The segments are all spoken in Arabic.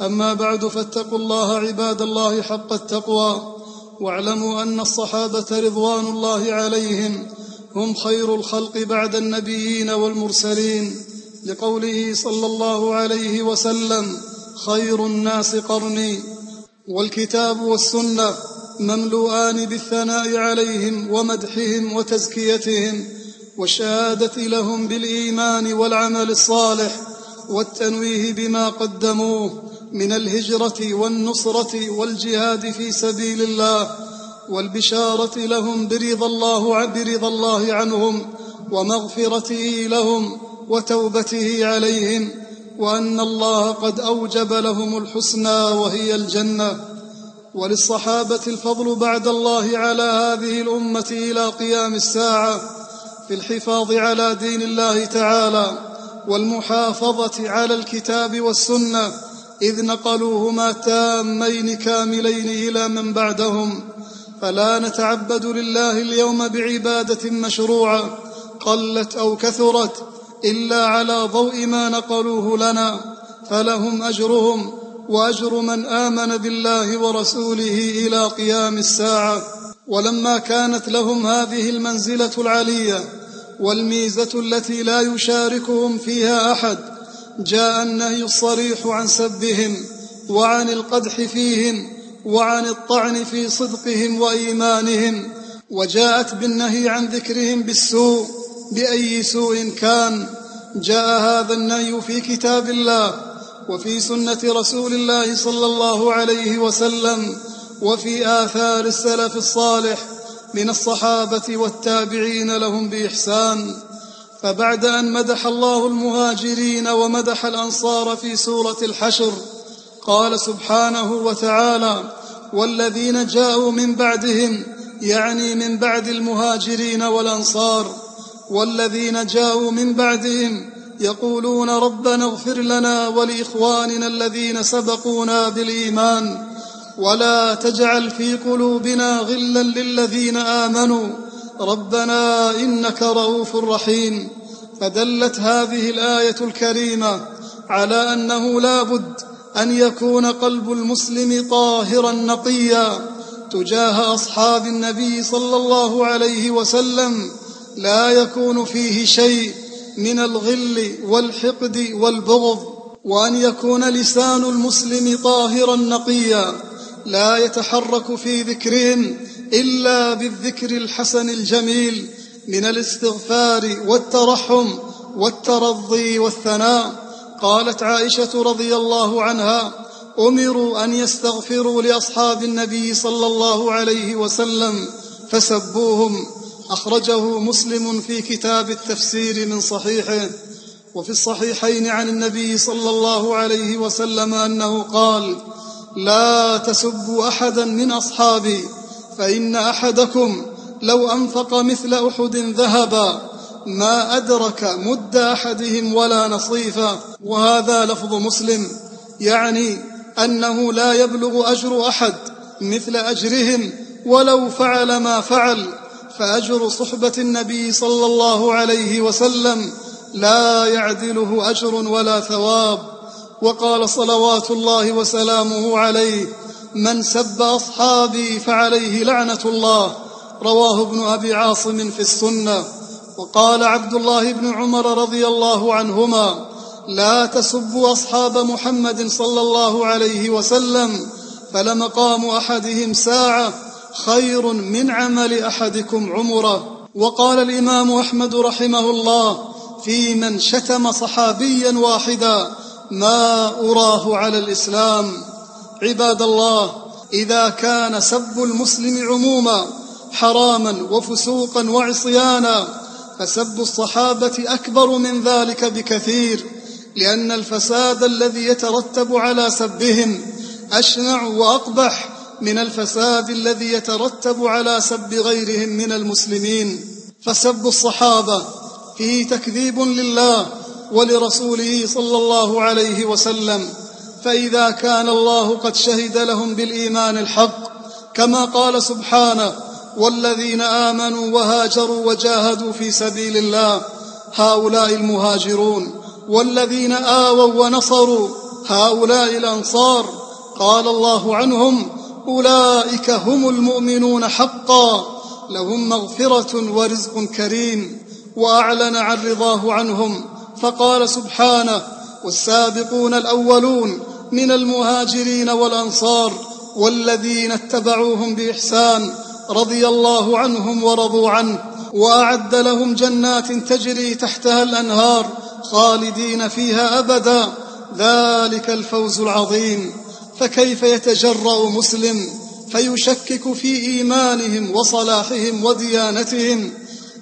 أما بعد فاتقوا الله عباد الله حق التقوى واعلموا أن الصحابة رضوان الله عليهم هم خير الخلق بعد النبيين والمرسلين لقوله صلى الله عليه وسلم خير الناس قرني. والكتاب والسنة مملوءان بالثناء عليهم ومدحهم وتزكيتهم والشهادة لهم بالإيمان والعمل الصالح والتنويه بما قدموه من الهجرة والنصرة والجهاد في سبيل الله والبشارة لهم برضا الله برضا الله عنهم ومغفرته لهم وتوبته عليهم وأن الله قد أوجب لهم الحسنى وهي الجنة. وللصحابة الفضل بعد الله على هذه الأمة إلى قيام الساعة في الحفاظ على دين الله تعالى والمحافظة على الكتاب والسنة إذ نقلوهما تامين كاملين إلى من بعدهم فلا نتعبد لله اليوم بعبادة مشروعة قلت أو كثرت إلا على ضوء ما نقلوه لنا فلهم أجرهم وأجر من آمن بالله ورسوله إلى قيام الساعة. ولما كانت لهم هذه المنزلة العليه والميزة التي لا يشاركهم فيها أحد جاء النهي الصريح عن سبهم وعن القدح فيهم وعن الطعن في صدقهم وإيمانهم وجاءت بالنهي عن ذكرهم بالسوء بأي سوء كان. جاء هذا النهي في كتاب الله وفي سنة رسول الله صلى الله عليه وسلم وفي آثار السلف الصالح من الصحابة والتابعين لهم بإحسان. فبعد أن مدح الله المهاجرين ومدح الأنصار في سورة الحشر. قال سبحانه وتعالى والذين جاءوا من بعدهم يعني من بعد المهاجرين والأنصار والذين جاءوا من بعدهم يقولون ربنا اغفر لنا ولإخواننا الذين سبقونا بالإيمان ولا تجعل في قلوبنا غلا للذين آمنوا. ربنا إنك رؤوف رحيم. فدلت هذه الآية الكريمة على أنه لا بد أن يكون قلب المسلم طاهرا نقيا تجاه أصحاب النبي صلى الله عليه وسلم. لا يكون فيه شيء من الغل والحقد والبغض وأن يكون لسان المسلم طاهرا نقيا لا يتحرك في ذكرهم إلا بالذكر الحسن الجميل من الاستغفار والترحم والترضي والثناء. قالت عائشة رضي الله عنها أمروا أن يستغفروا لأصحاب النبي صلى الله عليه وسلم فسبوهم. أخرجه مسلم في كتاب التفسير من صحيحه. وفي الصحيحين عن النبي صلى الله عليه وسلم أنه قال لا تسبوا أحدا من أصحابي فإن أحدكم لو أنفق مثل أحد ذهبا ما أدرك مد أحدهم ولا نصيفا وهذا لفظ مسلم يعني أنه لا يبلغ أجر أحد مثل أجرهم ولو فعل ما فعل. فأجر صحبة النبي صلى الله عليه وسلم لا يعدله أجر ولا ثواب. وقال صلوات الله وسلامه عليه من سب أصحابي فعليه لعنة الله. رواه ابن أبي عاصم في السنة. وقال عبد الله بن عمر رضي الله عنهما لا تسبوا أصحاب محمد صلى الله عليه وسلم فلمقام أحدهم ساعة. خير من عمل أحدكم عمرة. وقال الإمام أحمد رحمه الله في من شتم صحابيا واحدا ما أراه على الإسلام. عباد الله إذا كان سب المسلم عموما حراما وفسوقا وعصيانا فسب الصحابة أكبر من ذلك بكثير لأن الفساد الذي يترتب على سبهم أشنع وأقبح من الفساد الذي يترتب على سب غيرهم من المسلمين. فسب الصحابة فيه تكذيب لله ولرسوله صلى الله عليه وسلم. فإذا كان الله قد شهد لهم بالإيمان الحق كما قال سبحانه والذين آمنوا وهاجروا وجاهدوا في سبيل الله هؤلاء المهاجرون والذين آووا ونصروا هؤلاء الأنصار قال الله عنهم أولئك هم المؤمنون حقا لهم مغفرة ورزق كريم وأعلن عن رضاه عنهم فقال سبحانه والسابقون الأولون من المهاجرين والأنصار والذين اتبعوهم بإحسان رضي الله عنهم ورضوا عنه وأعد لهم جنات تجري تحتها الأنهار خالدين فيها أبدا. ذلك الفوز العظيم. فكيف يتجرأ مسلم فيشكك في إيمانهم وصلاحهم وديانتهم؟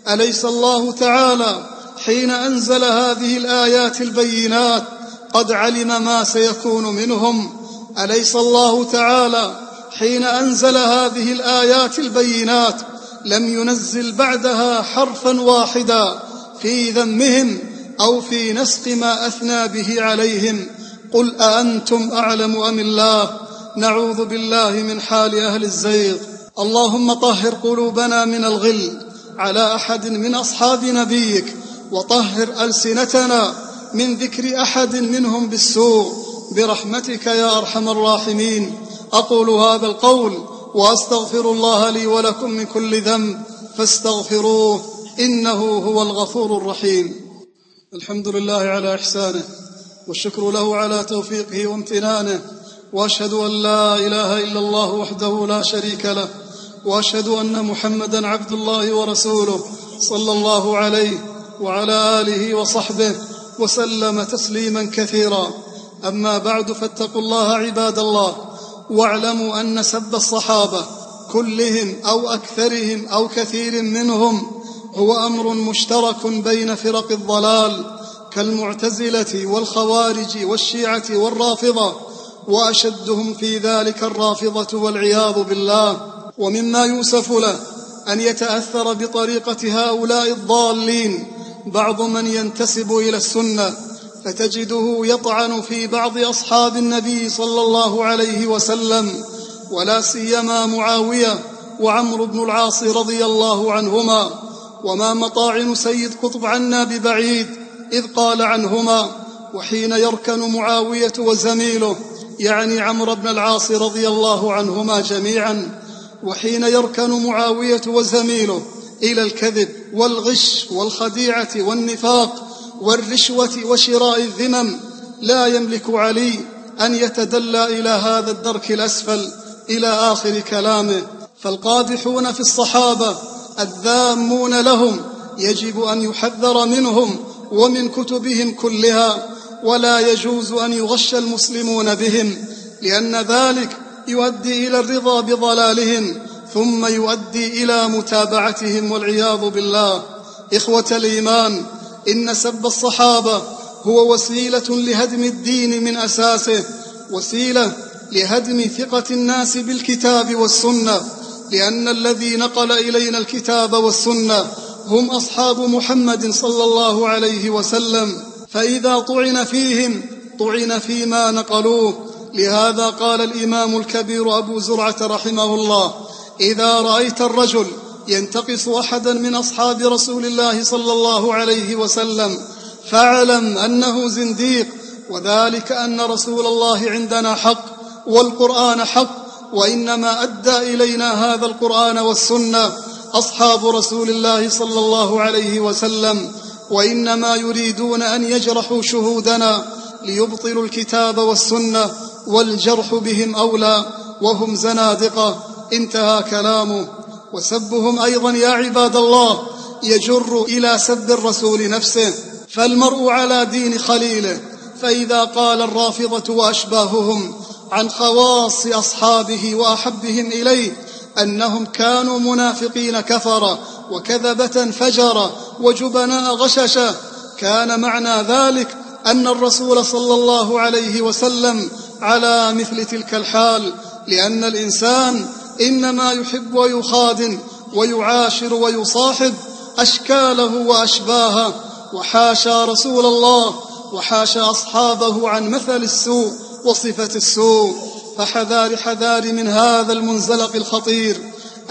أليس الله تعالى حين أنزل هذه الآيات البينات قد علم ما سيكون منهم. أليس الله تعالى حين أنزل هذه الآيات البينات لم ينزل بعدها حرفا واحدا في ذمهم أو في نسق ما أثنى به عليهم؟ قل أأنتم أعلم أم الله؟ نعوذ بالله من حال أهل الزيغ. اللهم طهر قلوبنا من الغل على أحد من أصحاب نبيك وطهر ألسنتنا من ذكر أحد منهم بالسوء برحمتك يا أرحم الراحمين. أقول هذا القول وأستغفر الله لي ولكم من كل ذنب فاستغفروه إنه هو الغفور الرحيم. الحمد لله على إحسانه والشكر له على توفيقه وامتنانه وأشهد أن لا إله إلا الله وحده لا شريك له وأشهد أن محمدا عبد الله ورسوله صلى الله عليه وعلى آله وصحبه وسلم تسليما كثيرا. أما بعد فاتقوا الله عباد الله واعلموا أن سب الصحابة كلهم أو أكثرهم أو كثير منهم هو أمر مشترك بين فرق الضلال كالمعتزلة والخوارج والشيعة والرافضة وأشدهم في ذلك الرافضة والعياذ بالله. ومما يوسف له أن يتأثر بطريقة هؤلاء الضالين بعض من ينتسب إلى السنة فتجده يطعن في بعض أصحاب النبي صلى الله عليه وسلم ولا سيما معاوية وعمرو بن العاص رضي الله عنهما. وما مطاعن سيد قطب عنا ببعيد إذ قال عنهما وحين يركن معاوية وزميله يعني عمرو بن العاص رضي الله عنهما جميعا وحين يركن معاوية وزميله إلى الكذب والغش والخديعة والنفاق والرشوة وشراء الذمم لا يملك علي أن يتدلى إلى هذا الدرك الأسفل إلى آخر كلامه. فالقادحون في الصحابة الذامون لهم يجب أن يحذر منهم ومن كتبهم كلها ولا يجوز أن يغش المسلمون بهم لأن ذلك يؤدي إلى الرضا بضلالهم ثم يؤدي إلى متابعتهم والعياذ بالله. إخوة الإيمان إن سب الصحابة هو وسيلة لهدم الدين من أساسه وسيلة لهدم ثقة الناس بالكتاب والسنة لأن الذي نقل إلينا الكتاب والسنة هم أصحاب محمد صلى الله عليه وسلم. فإذا طعن فيهم طعن فيما نقلوه. لهذا قال الإمام الكبير أبو زرعة رحمه الله إذا رأيت الرجل ينتقص أحدا من أصحاب رسول الله صلى الله عليه وسلم فاعلم أنه زنديق وذلك أن رسول الله عندنا حق والقرآن حق وإنما أدى إلينا هذا القرآن والسنة أصحاب رسول الله صلى الله عليه وسلم وإنما يريدون أن يجرحوا شهودنا ليبطلوا الكتاب والسنة والجرح بهم أولى وهم زنادقة. انتهى كلامه. وسبهم أيضا يا عباد الله يجر إلى سب الرسول نفسه. فالمرء على دين خليله. فإذا قال الرافضة وأشباههم عن خواص أصحابه وأحبهم إليه أنهم كانوا منافقين كفرا وكذبة فجرا وجبناء غششا كان معنى ذلك أن الرسول صلى الله عليه وسلم على مثل تلك الحال لأن الإنسان إنما يحب ويخادن ويعاشر ويصاحب أشكاله وأشباهه وحاشا رسول الله وحاشا أصحابه عن مثل السوء وصفة السوء. فحذار حذار من هذا المنزلق الخطير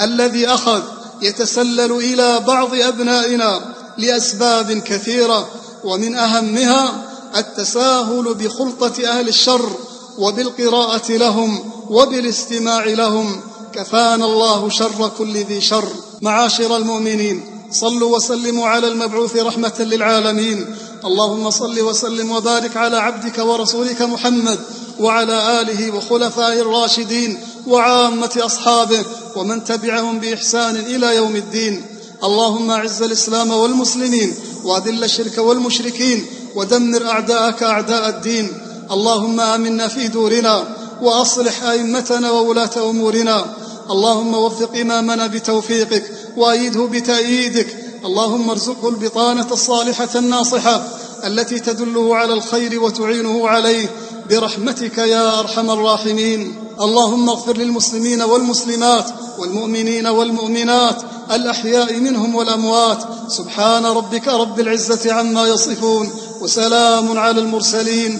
الذي أخذ يتسلل إلى بعض أبنائنا لأسباب كثيرة ومن أهمها التساهل بخلطة أهل الشر وبالقراءة لهم وبالاستماع لهم. كفانا الله شر كل ذي شر. معاشر المؤمنين صلوا وسلموا على المبعوث رحمة للعالمين. اللهم صل وسلم وبارك على عبدك ورسولك محمد وعلى آله وخلفائه الراشدين وعامة أصحابه ومن تبعهم بإحسان إلى يوم الدين. اللهم أعز الإسلام والمسلمين وأذل الشرك والمشركين ودمر أعداءك أعداء الدين. اللهم آمنا في دورنا وأصلح أئمتنا وولاة أمورنا. اللهم وفق إمامنا بتوفيقك وأيده بتأييدك. اللهم ارزقه البطانة الصالحة الناصحة التي تدله على الخير وتعينه عليه. برحمتك يا أرحم الراحمين. اللهم اغفر للمسلمين والمسلمات والمؤمنين والمؤمنات الأحياء منهم والأموات. سبحان ربك رب العزة عما يصفون. وسلام على المرسلين.